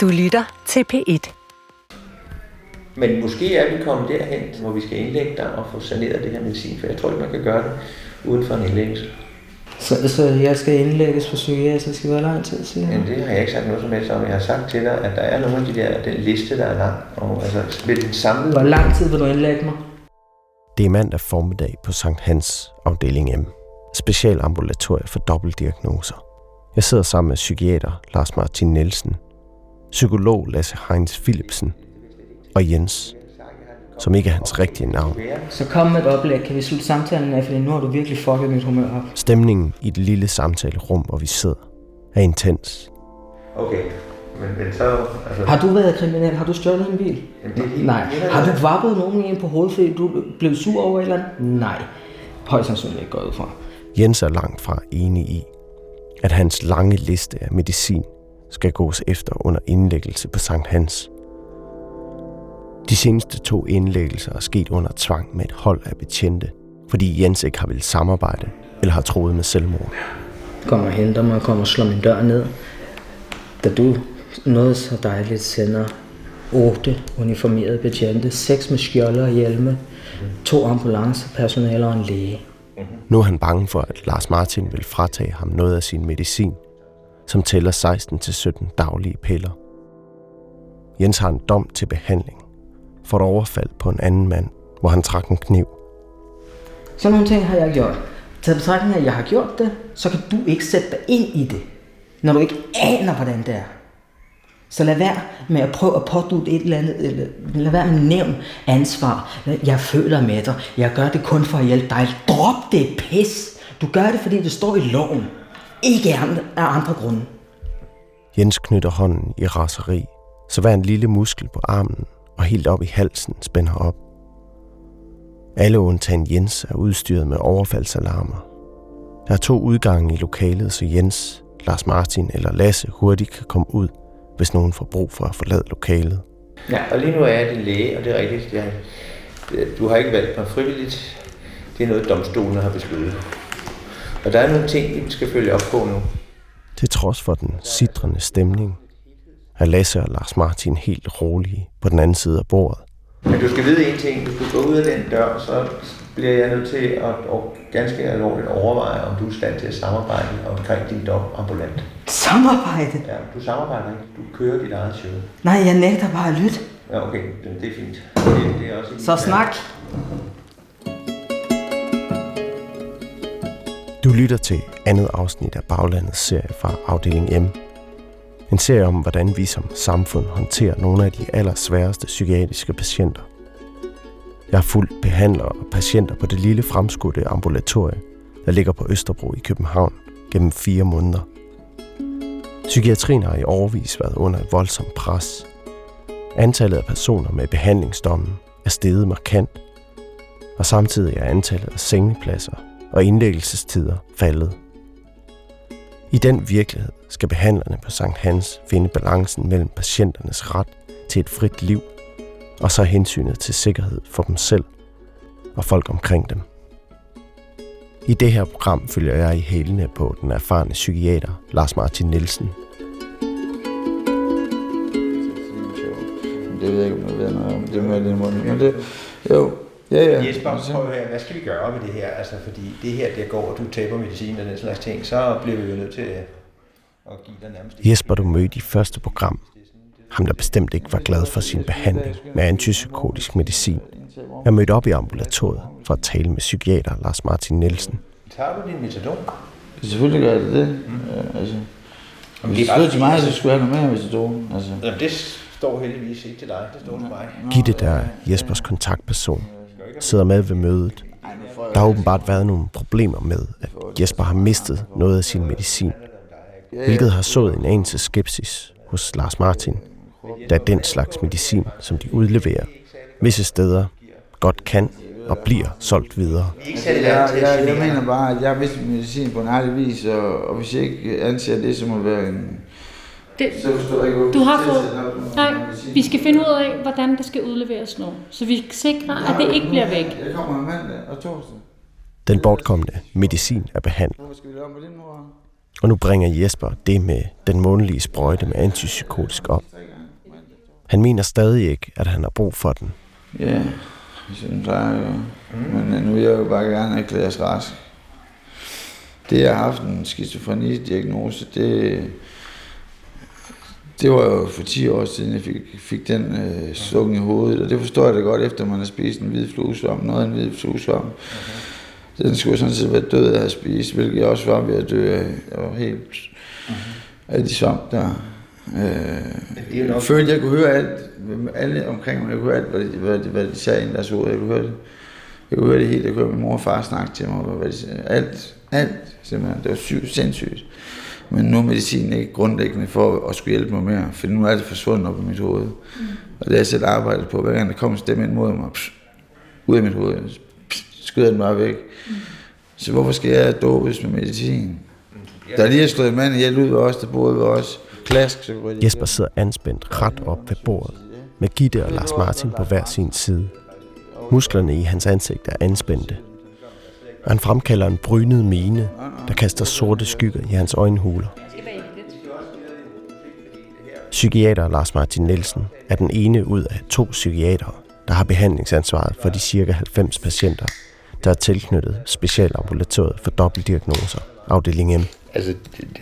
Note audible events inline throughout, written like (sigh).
Du lytter til P1. Men måske er vi kommet derhen, hvor vi skal indlægge dig og få saneret det her medicin, for jeg tror ikke, man kan gøre det uden for en indlæggelse. Så, så jeg skal indlægges på psykiatrisk i hvor lang tid, siger Men det har jeg ikke sagt noget som helst om. Jeg har sagt til dig, at der er nogle af de der, den liste, der er lang. Og altså, med den samlede... Hvor lang tid vil du indlægge mig? Det er mandag formiddag på Sankt Hans afdeling M. Specialambulatorie for dobbeltdiagnoser. Jeg sidder sammen med psykiater Lars Martin Nielsen, psykolog Lasse Heinz Philipsen og Jens, som ikke er hans rigtige navn. Så kom med et oplæg. Kan vi slutte samtalen af, for nu har du virkelig fucket mit humør op. Stemningen i det lille samtalerum, hvor vi sidder, er intens. Okay, men, men så... Altså, Har du været kriminel? Har du stjålet en bil? Jamen, det er helt- Nej. Har du vappet nogen ind på hovedet, fordi du blev sur over et eller andet? Nej. Højst sandsynligt ikke gået ud fra. Jens er langt fra enig i, at hans lange liste af medicin skal gås efter under indlæggelse på Sankt Hans. De seneste to indlæggelser er sket under tvang med et hold af betjente, fordi Jens ikke har vil samarbejde eller har troet med selvmord. Kommer og henter mig kommer og slår min dør ned. Da du noget så dejligt sender otte uniformerede betjente, seks med skjolder og hjelme, to ambulancepersonale og en læge. Nu er han bange for, at Lars Martin vil fratage ham noget af sin medicin, som tæller 16-17 daglige piller. Jens har en dom til behandling for et overfald på en anden mand, hvor han trak en kniv. Sådan nogle ting har jeg gjort. Til betragtning af, at jeg har gjort det, så kan du ikke sætte dig ind i det, når du ikke aner, hvordan det er. Så lad være med at prøve at pådute et eller andet, eller lad være med at nævne ansvar. Jeg føler med dig. Jeg gør det kun for at hjælpe dig. Drop det pis. Du gør det, fordi det står i loven. Ikke af andre, grunde. Jens knytter hånden i raseri, så hver en lille muskel på armen og helt op i halsen spænder op. Alle undtagen Jens er udstyret med overfaldsalarmer. Der er to udgange i lokalet, så Jens, Lars Martin eller Lasse hurtigt kan komme ud, hvis nogen får brug for at forlade lokalet. Ja, og lige nu er jeg din læge, og det er rigtigt. Jeg, du har ikke valgt mig frivilligt. Det er noget, domstolen har besluttet. Og der er nogle ting, vi skal følge op på nu. Til trods for den sidrende stemning, er Lasse og Lars Martin helt rolige på den anden side af bordet. Men du skal vide en ting. Hvis du går ud af den dør, så bliver jeg nødt til at og ganske alvorligt overveje, om du er i stand til at samarbejde omkring din dom ambulant. Samarbejde. Ja, du samarbejder ikke. Du kører dit eget show. Nej, jeg nægter bare at lytte. Ja, okay. Det er fint. Det, det er også Så snak. Du lytter til andet afsnit af Baglandets serie fra afdeling M. En serie om, hvordan vi som samfund håndterer nogle af de allersværeste psykiatriske patienter. Jeg har fulgt behandlere og patienter på det lille fremskudte ambulatorie, der ligger på Østerbro i København gennem fire måneder. Psykiatrien har i overvis været under et voldsomt pres. Antallet af personer med behandlingsdommen er steget markant, og samtidig er antallet af sengepladser og indlæggelsestider faldet. I den virkelighed skal behandlerne på Sankt Hans finde balancen mellem patienternes ret til et frit liv og så hensynet til sikkerhed for dem selv og folk omkring dem. I det her program følger jeg i hælene på den erfarne psykiater Lars Martin Nielsen. Det ved jeg ikke, om jeg ved noget om. Det må jeg lige må. Men det, jo, ja, ja. Jesper, prøv at høre, hvad skal vi gøre med det her? Altså, fordi det her, der går, og du taber medicin og den slags ting, så bliver vi jo nødt til at give dig nærmest... Jesper, du mødte i første program. Ham, der bestemt ikke var glad for sin behandling med antipsykotisk medicin. Jeg mødte op i ambulatoriet for at tale med psykiater Lars Martin Nielsen. Tager du din metadon? Selvfølgelig gør det det. Mm. Altså, Jamen, hvis det er det stod til mig, så skulle jeg have noget mere, hvis det stod. Altså. Jamen, det står heldigvis ikke til dig. Det står til mig. Gitte, der er Jespers kontaktperson, sidder med ved mødet. Der har åbenbart været nogle problemer med, at Jesper har mistet noget af sin medicin, hvilket har sået en anelse skepsis hos Lars Martin, da den slags medicin, som de udleverer, visse steder godt kan og bliver solgt videre. Jeg, jeg, jeg mener bare, at jeg har medicin på en ærlig vis, og, og hvis jeg ikke anser det som at være en... Det, Så forstår jeg ikke, Du har vi fået- nej, vi skal finde ud af, hvordan det skal udleveres nu. Så vi sikrer, at det ikke bliver væk. Jeg kommer mandag og torsdag. Den bortkommende medicin er behandlet, Hvorfor skal vi lave med det, mor? og nu bringer Jesper det med den månedlige sprøjte med antipsykotisk op. Han mener stadig ikke, at han har brug for den. Ja, sådan plejer jeg jo. Men øh, nu vil jeg jo bare gerne erklæres rask. Det, jeg har haft en skizofreni-diagnose, det, det var jo for 10 år siden, jeg fik, fik den øh, slukken i hovedet, og det forstår jeg da godt, efter man har spist en hvid fluesvamp, noget af en hvid fluesvamp. Okay. Den skulle sådan set være død af at spist, hvilket jeg også var ved at dø af. Jeg var helt af de svamp der. Øh, jeg følte, jeg kunne høre alt, alle omkring mig, jeg kunne høre alt, hvad de, hvad de, hvad de sagde i deres hoved, jeg kunne høre det. Jeg kunne høre det helt, jeg kunne høre min mor og far snakke til mig, hvad de. Alt, alt, simpelthen. Det var sygt, sindssygt. Men nu er medicinen ikke grundlæggende for at skulle hjælpe mig mere, for nu er det forsvundet op i mit hoved. Mm. Og det har jeg selv arbejdet på, hver gang der kommer en stemme ind mod mig, psh, ud af mit hoved, psh, skyder den bare væk. Mm. Så hvorfor skal jeg dopes med medicin? Der er lige slået en mand ihjel ud ved os, der boede ved os. Klask, så jeg Jesper sidder anspændt ret op ved bordet, med Gitte og Lars Martin på hver sin side. Musklerne i hans ansigt er anspændte, og han fremkalder en brynet mine, der kaster sorte skygger i hans øjenhuler. Psykiater Lars Martin Nielsen er den ene ud af to psykiatere, der har behandlingsansvaret for de cirka 90 patienter, der er tilknyttet specialambulatoriet for dobbeltdiagnoser, afdeling M. Altså,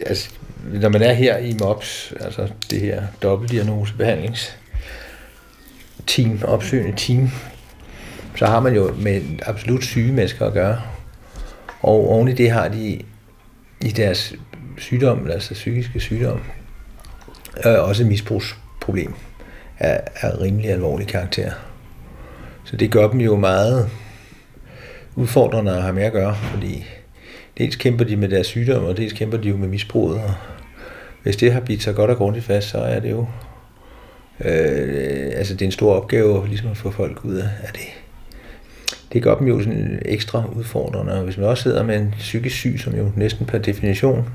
altså, når man er her i MOPS, altså det her dobbeltdiagnosebehandlings team, opsøgende team, så har man jo med absolut syge mennesker at gøre. Og oven i det har de i deres sygdom, altså psykiske sygdom, øh, også et misbrugsproblem af, af rimelig alvorlig karakter. Så det gør dem jo meget udfordrende at have med at gøre, fordi dels kæmper de med deres sygdom, og dels kæmper de jo med misbruget. Og hvis det har bidt sig godt og grundigt fast, så er det jo øh, altså det er en stor opgave ligesom at få folk ud af af det. Det gør dem jo sådan ekstra udfordrende. Og hvis man også sidder med en psykisk syg, som jo næsten per definition,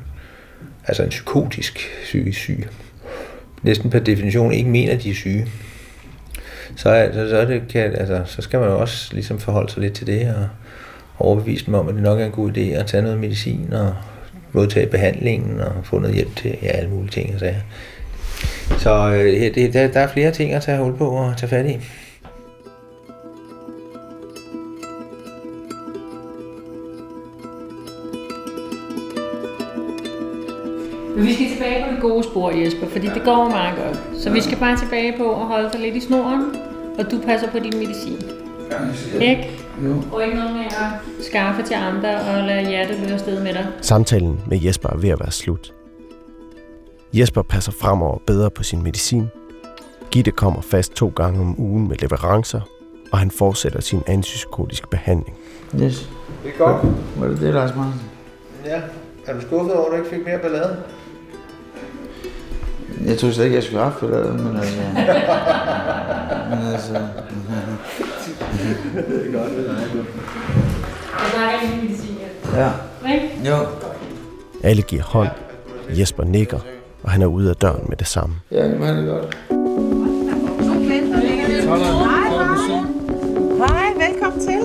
altså en psykotisk psykisk syg, næsten per definition ikke mener, at de er syge, så, altså, så, er det, kan, altså, så skal man jo også ligesom forholde sig lidt til det og overbevise dem om, at det nok er en god idé at tage noget medicin og modtage behandlingen og få noget hjælp til ja, alle mulige ting. og sager. Så øh, her- det, der, der er flere ting at tage hul på og tage fat i. Men vi skal tilbage på det gode spor, Jesper, fordi det går meget godt. Så vi skal bare tilbage på at holde dig lidt i snoren, og du passer på din medicin. Ikke? Jo. Og ikke noget med at skaffe til andre og lade hjertet løbe afsted med dig. Samtalen med Jesper er ved at være slut. Jesper passer fremover bedre på sin medicin. Gitte kommer fast to gange om ugen med leverancer, og han fortsætter sin antipsykotiske behandling. Yes. Det er godt. Var det det, Lars Martin? Ja. Er du skuffet over, at du ikke fik mere ballade? Jeg tror slet ikke, jeg skulle have ballade, (laughs) men altså... men altså... Jeg snakker lige medicin, Ja. ikke? Jo. Alle giver hånd, Jesper nikker, og han er ude af døren med det samme. Ja, det var det godt. Hej, velkommen til.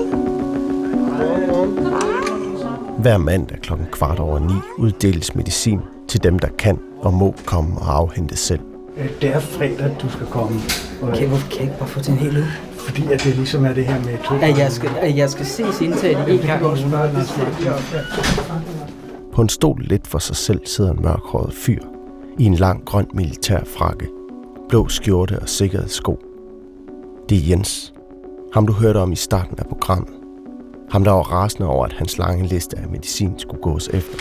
Hver mandag klokken kvart over ni uddeles medicin til dem, der kan og må komme og afhente selv. Øh, Det er fredag, du skal komme. Og, Okay, hvorfor kan jeg ikke bare få til en hel uge? Fordi at det ligesom er det her med to. At jeg skal, at jeg skal ses indtaget en gang. På en stol lidt for sig selv sidder en mørkhåret fyr i en lang grøn militær frakke, blå skjorte og sikkerhedssko. Det er Jens. Ham du hørte om i starten af programmet. Ham der var rasende over, at hans lange liste af medicin skulle gås efter.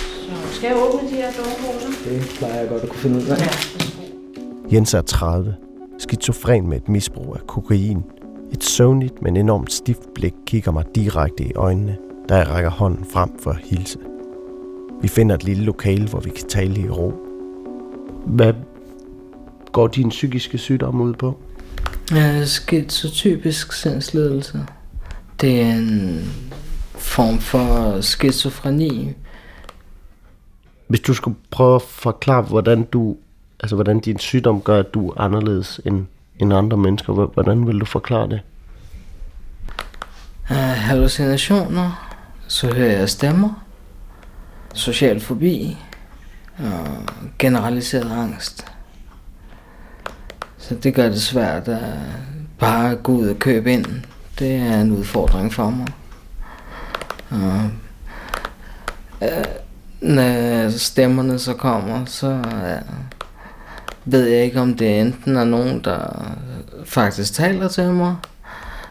Skal jeg åbne de her doveposer? Det plejer jeg godt at kunne finde ud af. Jens er 30, skizofren med et misbrug af kokain. Et søvnigt, men enormt stift blik kigger mig direkte i øjnene, da jeg rækker hånden frem for at hilse. Vi finder et lille lokale, hvor vi kan tale i ro. Hvad går din psykiske sygdom ud på? Ja, Skizotypisk sindsledelse. Det er en form for skizofreni. Hvis du skulle prøve at forklare, hvordan du, altså hvordan din sygdom gør, at du er anderledes end, end andre mennesker, hvordan vil du forklare det? Uh, hallucinationer. Så hører jeg stemmer. Social fobi. Og generaliseret angst. Så det gør det svært at bare gå ud og købe ind. Det er en udfordring for mig. Og, øh, når stemmerne så kommer, så øh, ved jeg ikke, om det enten er nogen, der faktisk taler til mig,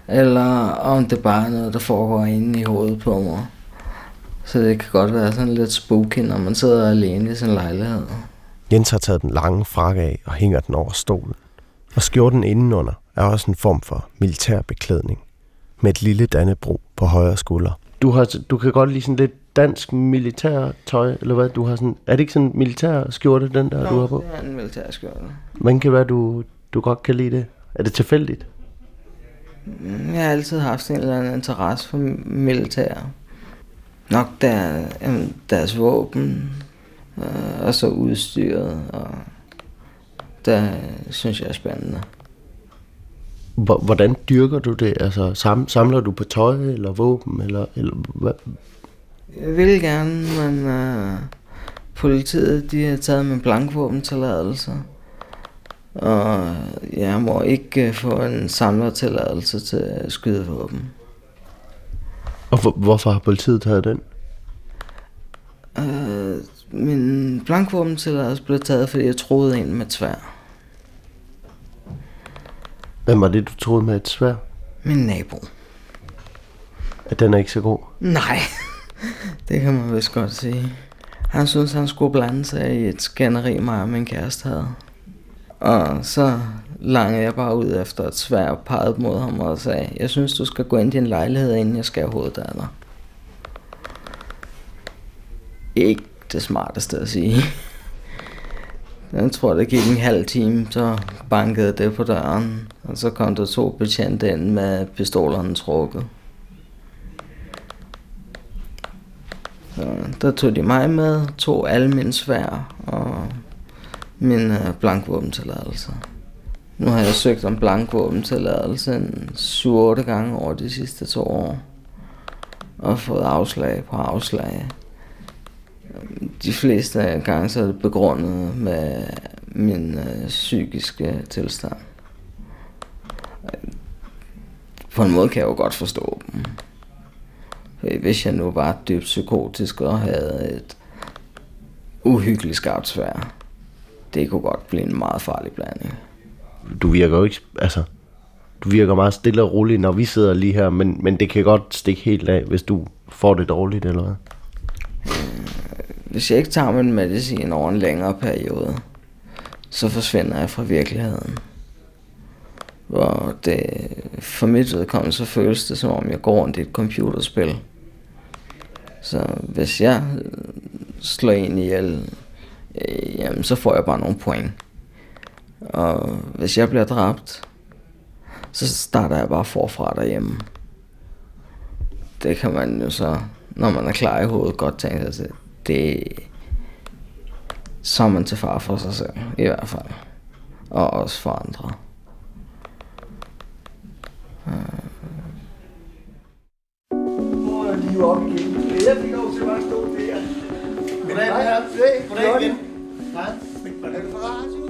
eller om det bare er noget, der foregår inde i hovedet på mig. Så det kan godt være sådan lidt spooky, når man sidder alene i sin lejlighed. Jens har taget den lange frakke af og hænger den over stolen. Og skjorten indenunder er også en form for militær beklædning. Med et lille dannebro på højre skulder. Du, har, du kan godt lide sådan lidt dansk militær tøj, eller hvad? Du har sådan, er det ikke sådan en militær skjorte, den der, du har på? det er en militær skjorte. Hvordan kan være, du, du godt kan lide det? Er det tilfældigt? Jeg har altid haft en eller anden interesse for militær. Nok der, jamen, deres våben, øh, og så udstyret, og der synes jeg er spændende. Hvor- Hvordan dyrker du det? Altså, sam, samler du på tøj eller våben? Eller, eller hvad? Jeg vil gerne, men øh, politiet de har taget min blankvåbentilladelse. Og jeg må ikke øh, få en samlertilladelse til skydevåben. Og hvor, hvorfor har politiet taget den? Øh, min blankvåbentilladelse blev taget, fordi jeg troede en med tvær. Hvem var det, du troede med et svær? Min nabo. At den er ikke så god? Nej, (laughs) (laughs) det kan man vist godt sige. Han synes, han skulle blande sig i et skænderi, mig og min kæreste havde. Og så langede jeg bare ud efter et svær og pegede mod ham og sagde, jeg synes, du skal gå ind i din lejlighed, inden jeg skærer hovedet af dig. Ikke det smarteste at sige. (laughs) Jeg tror, det gik en halv time, så bankede det på døren, og så kom der to betjente ind med pistolerne trukket. Der tog de mig med, tog alle mine svær og min øh, blankvåbentilladelse. Nu har jeg søgt om blankvåbentilladelse en 7-8 gange over de sidste to år. Og fået afslag på afslag. De fleste gange så er det begrundet med min øh, psykiske tilstand. På en måde kan jeg jo godt forstå dem. Fordi Hvis jeg nu var dybt psykotisk og havde et uhyggeligt skarpt svær, det kunne godt blive en meget farlig blanding. Du virker jo ikke... Altså, du virker meget stille og rolig, når vi sidder lige her, men, men det kan godt stikke helt af, hvis du får det dårligt, eller hvad? Hvis jeg ikke tager min medicin over en længere periode, så forsvinder jeg fra virkeligheden. Hvor det, for mit vedkommende, så føles det som om, jeg går rundt i et computerspil. Så hvis jeg slår en ihjel, øh, jamen, så får jeg bare nogle point. Og hvis jeg bliver dræbt, så starter jeg bare forfra derhjemme. Det kan man jo så, når man er klar i hovedet, godt tænke sig til. Det, så er man til far for sig selv, i hvert fald. Og også for andre. lige op igen. Nej, igen.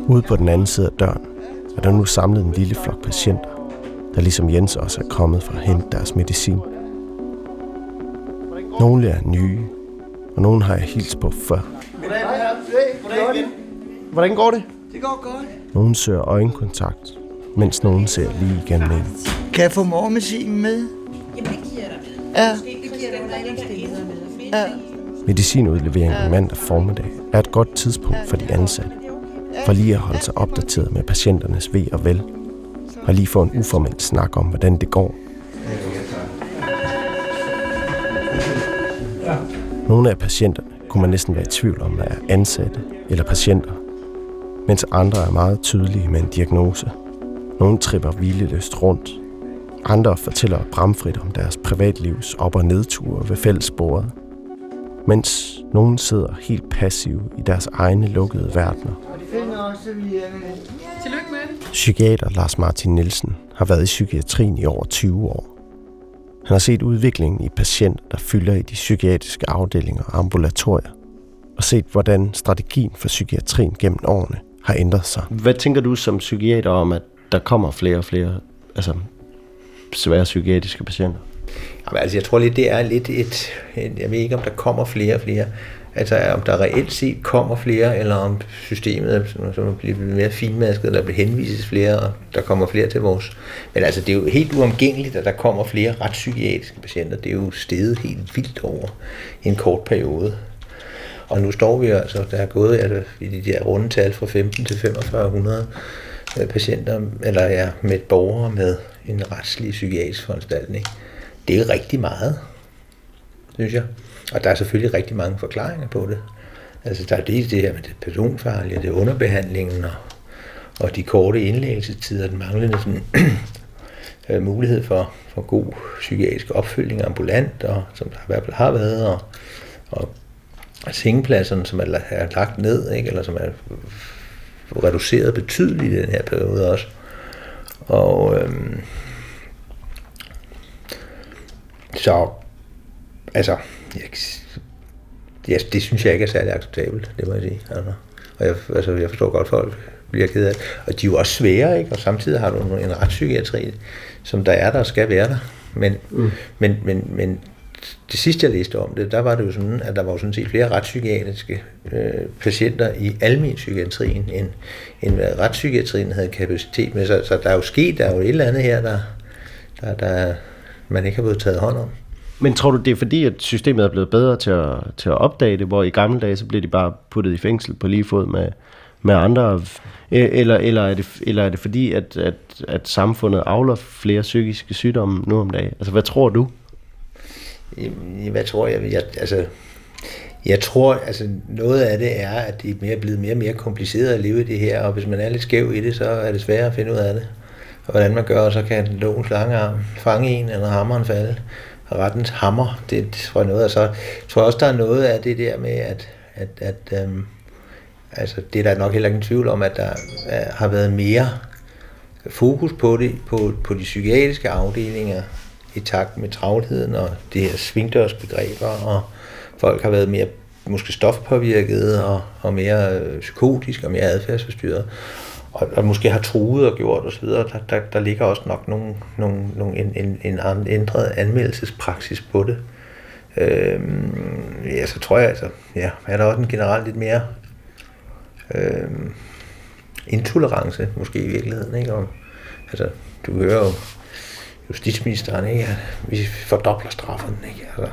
Ude på den anden side af døren er der nu samlet en lille flok patienter, der ligesom Jens også er kommet for at hente deres medicin. Nogle er nye, og nogle har jeg hilst på før. Hvordan går det? Det går godt. Nogle søger øjenkontakt, mens nogle ser lige igennem en. Kan jeg få morgenmedicinen med? Jamen, det giver jeg dig med. Ja. Det giver jeg dig med. Ja. Medicinudleveringen mandag formiddag er et godt tidspunkt for de ansatte, for lige at holde sig opdateret med patienternes ved og vel, og lige få en uformel snak om, hvordan det går. Nogle af patienterne kunne man næsten være i tvivl om er ansatte eller patienter, mens andre er meget tydelige med en diagnose. Nogle tripper hvileløst rundt. Andre fortæller bramfrit om deres privatlivs op- og nedture ved fællesbordet. Mens nogen sidder helt passive i deres egne lukkede verdener. Tillykke med det. Psykiater Lars Martin Nielsen har været i psykiatrien i over 20 år. Han har set udviklingen i patienter, der fylder i de psykiatriske afdelinger og ambulatorier, og set, hvordan strategien for psykiatrien gennem årene har ændret sig. Hvad tænker du som psykiater om, at der kommer flere og flere altså, svære psykiatriske patienter? Jamen, altså, jeg tror lidt, det er lidt et, jeg ved ikke, om der kommer flere og flere, altså om der reelt set kommer flere, eller om systemet som bliver mere finmasket, eller der bliver henvises flere, og der kommer flere til vores. Men altså, det er jo helt uomgængeligt, at der kommer flere retspsykiatriske patienter. Det er jo steget helt vildt over en kort periode. Og nu står vi altså, der er gået altså, i de der runde tal fra 15 til 4500 øh, patienter, eller ja, med borgere med en retslig psykiatrisk foranstaltning. Det er rigtig meget, synes jeg. Og der er selvfølgelig rigtig mange forklaringer på det. Altså, der er dels det her med det personfarlige, det er underbehandlingen og, og de korte indlæggelsestider, den manglende sådan, (clears throat) øh, mulighed for, for god psykiatrisk opfølging ambulant, og, som der i hvert fald har været, og, og sengepladserne, som er, er lagt ned, ikke? eller som er reduceret betydeligt i den her periode også. Og øhm, så, altså, jeg, jeg, det synes jeg ikke er særlig acceptabelt, det må jeg sige. Altså, og jeg, altså, jeg forstår godt, folk bliver ked af det. Og de er jo også svære, ikke? Og samtidig har du en- retspsykiatri, som der er der og skal være der. Men, mm. men, men, men det sidste, jeg læste om det, der var det jo sådan, at der var jo sådan set flere retspsykiatriske øh, patienter i almen psykiatrien, end, end hvad retspsykiatrien havde kapacitet med. Så, så der er jo sket, der er jo et eller andet her, der, der, der man ikke har fået taget hånd om. Men tror du, det er fordi, at systemet er blevet bedre til at, til at opdage det, hvor i gamle dage, så blev de bare puttet i fængsel på lige fod med, med andre? Øh, Eller, eller, er det, eller er det fordi, at, at, at samfundet avler flere psykiske sygdomme nu om dagen? Altså, hvad tror du? Jamen, Hvad tror jeg? jeg altså, jeg tror, altså noget af det er, at det er mere blevet mere og mere kompliceret at leve i det her, og hvis man er lidt skæv i det, så er det sværere at finde ud af det. Og hvordan man gør, så kan lovens lange arm fange en, eller hammeren falde. Og rettens hammer, det tror jeg noget. Og så tror jeg også, der er noget af det der med, at, at, at øhm, altså, det er der nok heller ingen tvivl om, at der er, har været mere fokus på det, på, på de psykiatriske afdelinger, i takt med travlheden og det her svingdørsbegreber, og folk har været mere måske stofpåvirket og, og mere øh, psykotisk og mere adfærdsforstyrret, og, og måske har truet og gjort osv., der, der, der ligger også nok nogle, nogle, nogle, en, en, en ændret anmeldelsespraksis på det. Øhm, ja, så tror jeg altså, ja, er der også en generelt lidt mere øhm, intolerance, måske i virkeligheden, ikke? Om, altså, du hører jo justitsministeren, ikke? At vi fordobler straffen, ikke? Altså,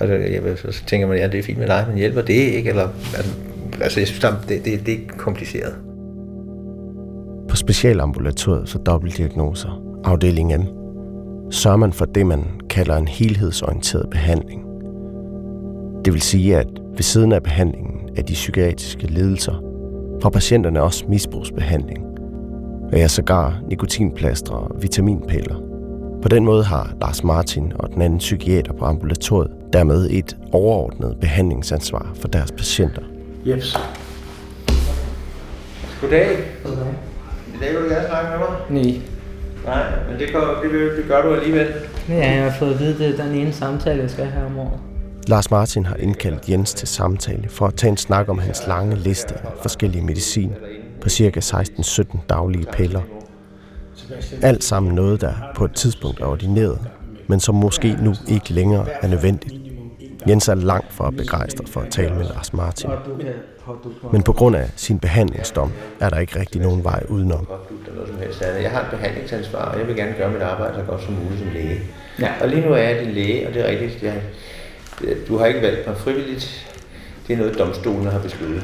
altså, jeg, ved, så tænker man, ja, det er fint med dig, men hjælper det ikke? Eller, altså, altså jeg synes, det, det, det er kompliceret. Specialambulatoriet for dobbeltdiagnoser, afdeling M, sørger man for det, man kalder en helhedsorienteret behandling. Det vil sige, at ved siden af behandlingen af de psykiatriske lidelser, får patienterne også misbrugsbehandling, og ja, sågar nikotinplastre og vitaminpiller. På den måde har Lars Martin og den anden psykiater på ambulatoriet dermed et overordnet behandlingsansvar for deres patienter. Jeps. Goddag. I dag vil du gerne snakke med mig? Nej. Nej, men det gør, det, vil- det gør du alligevel. Ja, jeg har fået at vide, det er den ene samtale, jeg skal have om året. Lars Martin har indkaldt Jens til samtale for at tage en snak om hans lange liste af forskellige medicin på ca. 16-17 daglige piller. Alt sammen noget, der på et tidspunkt er ordineret, men som måske nu ikke længere er nødvendigt. Jens er langt fra begejstret for at tale med Lars Martin. Men på grund af sin behandlingsdom er der ikke rigtig nogen vej udenom. Jeg har et behandlingsansvar, og jeg vil gerne gøre mit arbejde så godt som muligt som læge. Ja. Og lige nu er jeg din læge, og det er rigtigt. Jeg, du har ikke valgt mig frivilligt. Det er noget, domstolen har besluttet.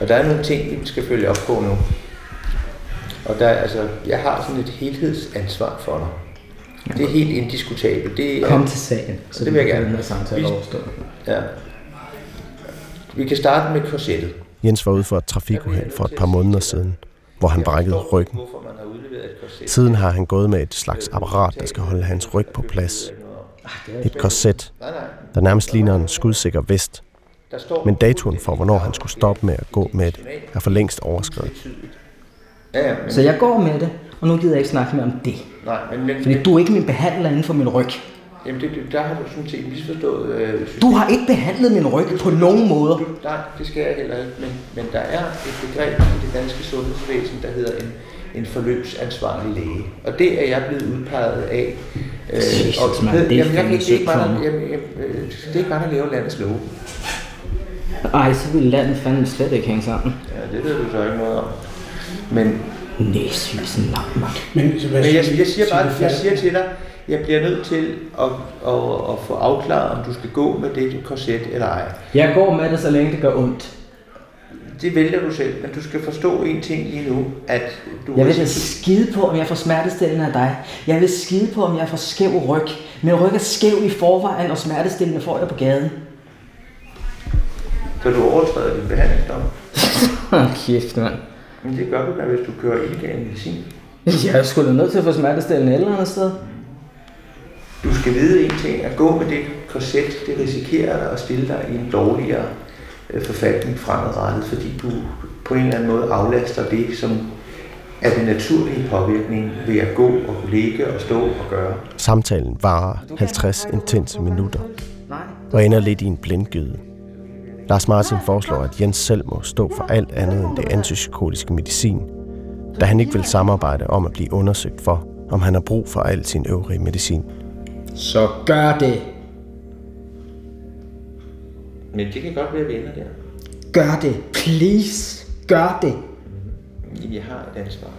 Og der er nogle ting, vi skal følge op på nu. Og der, er- altså, jeg har sådan et helhedsansvar for dig. Det er helt indiskutabelt. Det er, Kom til sagen, så Det vil jeg gerne. Den her samtale Vi- overstå. Ja. Vi kan starte med korsettet. Jens var ude for et trafikuheld for et par måneder siden, hvor han brækkede ryggen. Siden har han gået med et slags apparat, der skal holde hans ryg på plads. Et korset, Nej, nej. der nærmest ligner en skudsikker vest. Der står Men datoen for, hvornår han skulle stoppe med at gå med det, er for længst overskrevet. Så jeg går med det, og nu gider jeg ikke snakke mere om det. nej, men, men, Fordi du er ikke min behandler inden for min ryg. Jamen, det, det, der har du sådan set misforstået øh, systemet. Du har ikke behandlet min ryg på nogen måder. Du, nej, det skal jeg heller ikke, men, men der er et begreb i det danske sundhedsvæsen, der hedder en, en forløbsansvarlig læge. Og det er jeg blevet udpeget af. Øh, Jesus, mand, det er jamen, jeg ikke, det er ikke bare, jamen, jamen, øh, det er ikke bare, der laver landets love. Ej, så ville landet fandme slet ikke hænge sammen. Ja, det ved du så ikke noget om. Men, Næsvisen mand. Men, men jeg, jeg siger bare, jeg siger til dig, jeg bliver nødt til at, at, at få afklaret, om du skal gå med det korset eller ej. Jeg går med det, så længe det gør ondt. Det vælger du selv, men du skal forstå en ting lige nu, at du... Jeg vil da skide på, om jeg får smertestillende af dig. Jeg vil skide på, om jeg får skæv ryg. Min ryg er skæv i forvejen, og smertestillende får jeg på gaden. Så du overtræder din behandlingsdom. (laughs) Kæft, mand. Men det gør du da, hvis du kører illegal medicin. (laughs) Jeg er sgu da nødt til at få smertestillende et eller andet sted. Du skal vide en ting, at gå med det korset, det risikerer dig at stille dig i en dårligere øh, forfatning fremadrettet, fordi du på en eller anden måde aflaster det, som er den naturlige påvirkning ved at gå og ligge og stå og gøre. Samtalen varer 50 intense minutter og ender lidt i en blindgyde. Lars Martin foreslår, at Jens selv må stå for alt andet end det antipsykotiske medicin, da han ikke vil samarbejde om at blive undersøgt for, om han har brug for al sin øvrige medicin. Så gør det. Men det kan godt være, at vi ender der. Gør det. Please. Gør det. Vi har et ansvar.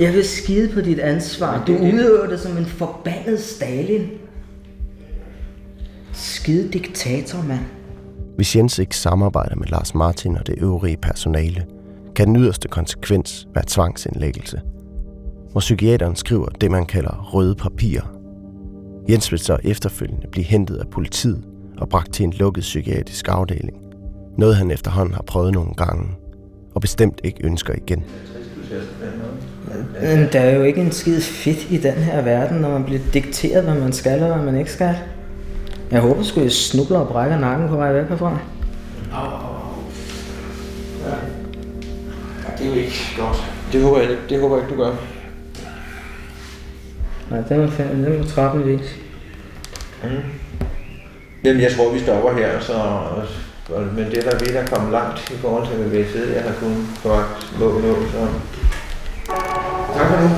Jeg vil skide på dit ansvar. Du udøver det som en forbandet Stalin. Skide diktator, mand. Hvis Jens ikke samarbejder med Lars Martin og det øvrige personale, kan den yderste konsekvens være tvangsindlæggelse. Hvor psykiateren skriver det, man kalder røde papirer. Jens vil så efterfølgende blive hentet af politiet og bragt til en lukket psykiatrisk afdeling. Noget han efterhånden har prøvet nogle gange, og bestemt ikke ønsker igen. Men der er jo ikke en skid fedt i den her verden, når man bliver dikteret, hvad man skal og hvad man ikke skal. Jeg håber sgu, jeg snubler og brækker nakken på vej væk herfra. Det er jo ikke godt. Det håber jeg, ikke- det håber jeg ikke, du gør. Nej, den var, fandme- den var trappen vis. Jamen, jeg tror, vi stopper her, så, men det er der ved at komme langt i forhold til, hvad vi har siddet. Jeg har kun godt nå nå, så... Tak for nu.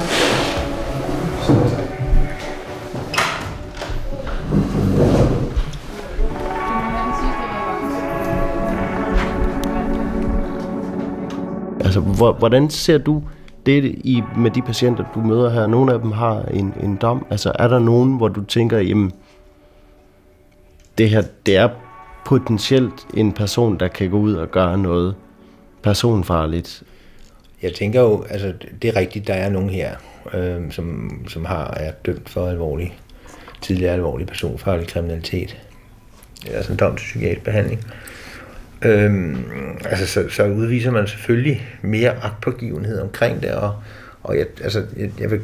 Hvordan ser du det i, med de patienter, du møder her? Nogle af dem har en, en dom. Altså, er der nogen, hvor du tænker, jamen, det her, det er potentielt en person, der kan gå ud og gøre noget personfarligt. Jeg tænker jo, altså det er rigtigt, der er nogen her, øh, som, som har er dømt for alvorlig, tidligere alvorlig personfarlig kriminalitet. Altså en dom til psykiatrisk behandling. Øhm, altså, så, så udviser man selvfølgelig mere agtpågivenhed omkring det, og, og jeg, altså, jeg, jeg, vil,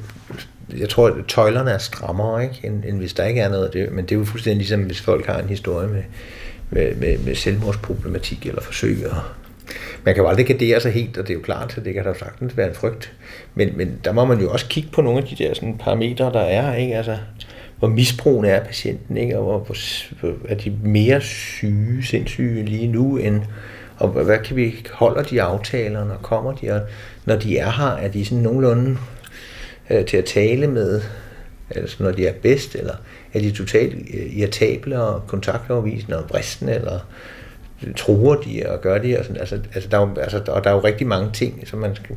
jeg tror, at tøjlerne er strammere, ikke, end, end hvis der ikke er noget af det. Men det er jo fuldstændig ligesom, hvis folk har en historie med, med, med, med selvmordsproblematik eller forsøg. Og, man kan jo aldrig gardere sig helt, og det er jo klart, at det kan da sagtens være en frygt. Men, men der må man jo også kigge på nogle af de der sådan, parametre, der er, ikke? Altså, hvor misbrugende er patienten, ikke? og hvor, hvor, er de mere syge, sindssyge lige nu, end, og hvad kan vi, holder de aftaler, når kommer de, og når de er her, er de sådan nogenlunde øh, til at tale med, altså når de er bedst, eller er de totalt øh, irritable og kontaktafvisende og bristende, eller truer de og gør de, og sådan, altså, altså, der er jo, altså, og der er jo rigtig mange ting, som man skal,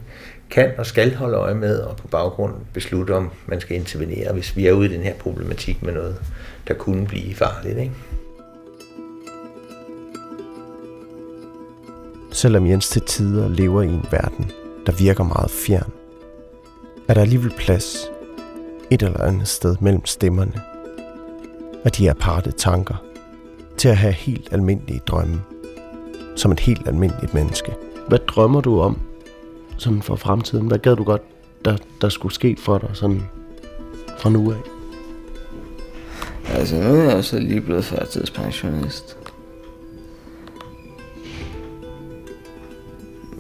kan og skal holde øje med, og på baggrund beslutte, om man skal intervenere, hvis vi er ude i den her problematik med noget, der kunne blive farligt. Ikke? Selvom Jens til tider lever i en verden, der virker meget fjern, er der alligevel plads et eller andet sted mellem stemmerne og de aparte tanker til at have helt almindelige drømme, som et helt almindeligt menneske. Hvad drømmer du om sådan for fremtiden? Hvad gad du godt, der, der skulle ske for dig sådan fra nu af? Altså, nu er jeg så lige blevet førtidspensionist.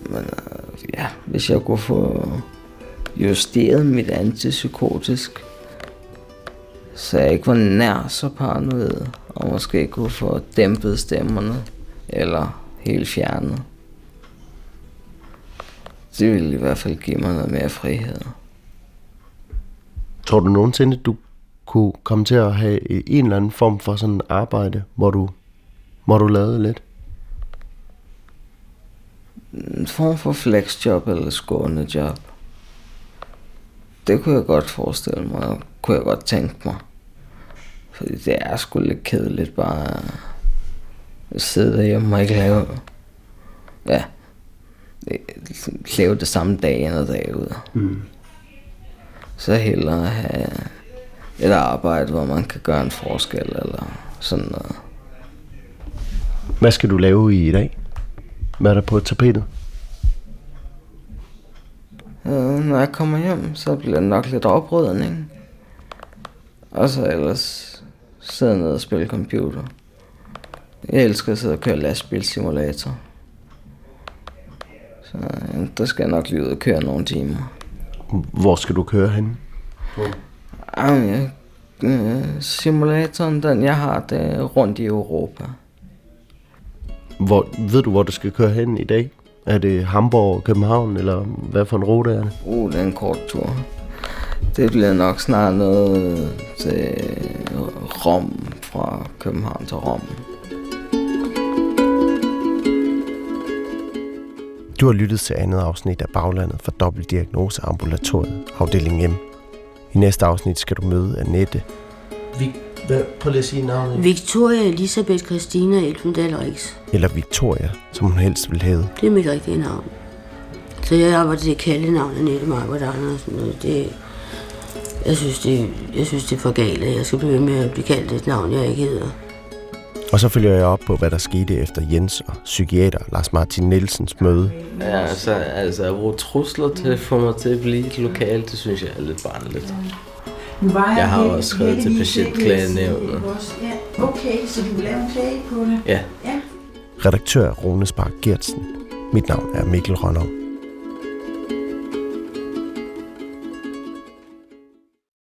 Men øh, ja, hvis jeg kunne få justeret mit antipsykotisk, så jeg ikke var nær så paranoid, og måske kunne få dæmpet stemmerne, eller helt fjernet. Det ville i hvert fald give mig noget mere frihed. Tror du nogensinde, du kunne komme til at have en eller anden form for sådan arbejde, hvor du, hvor du lavede lidt? En form for flexjob eller skående job. Det kunne jeg godt forestille mig, og kunne jeg godt tænke mig. Fordi det er sgu lidt kedeligt bare sidde derhjemme og ikke lave, ja, lave det samme dag ind og dag ud. Mm. Så hellere have et arbejde, hvor man kan gøre en forskel eller sådan noget. Hvad skal du lave i i dag? Hvad er der på tapetet? Øh, når jeg kommer hjem, så bliver det nok lidt oprydning. Og så ellers sidde ned og spille computer. Jeg elsker at sidde og køre lastbilsimulator. Så øh, der skal jeg nok lige ud og køre nogle timer. Hvor skal du køre hen? Jeg, øh, simulatoren, den jeg har, det er rundt i Europa. Hvor, ved du, hvor du skal køre hen i dag? Er det Hamburg, København, eller hvad for en rute er det? Uh, det er en kort tur. Det bliver nok snart noget til Rom, fra København til Rom. Du har lyttet til andet afsnit af Baglandet for Dobbeltdiagnose Ambulatoriet, afdeling M. I næste afsnit skal du møde Annette. Vi, hvad, prøv lige at sige navnet. Victoria Elisabeth Christina Elfendal Rix. Eller Victoria, som hun helst vil have. Det er mit rigtige navn. Så jeg arbejder til kaldenavn Annette Margaret Andersen. og Det, jeg, synes, det, jeg synes, det er for galt, at jeg skal blive ved med at blive kaldt et navn, jeg ikke hedder. Og så følger jeg op på, hvad der skete efter Jens og psykiater Lars Martin Nielsens møde. Ja, altså, altså at bruge trusler til at få mig til at blive et lokal, det synes jeg er lidt barnligt. Nu var Jeg har også skrevet til patientklagenævnet. Ja, okay, så du vil lave en klage på det? Ja. Ja. Redaktør Rune Spark Gertsen. Mit navn er Mikkel Rønner.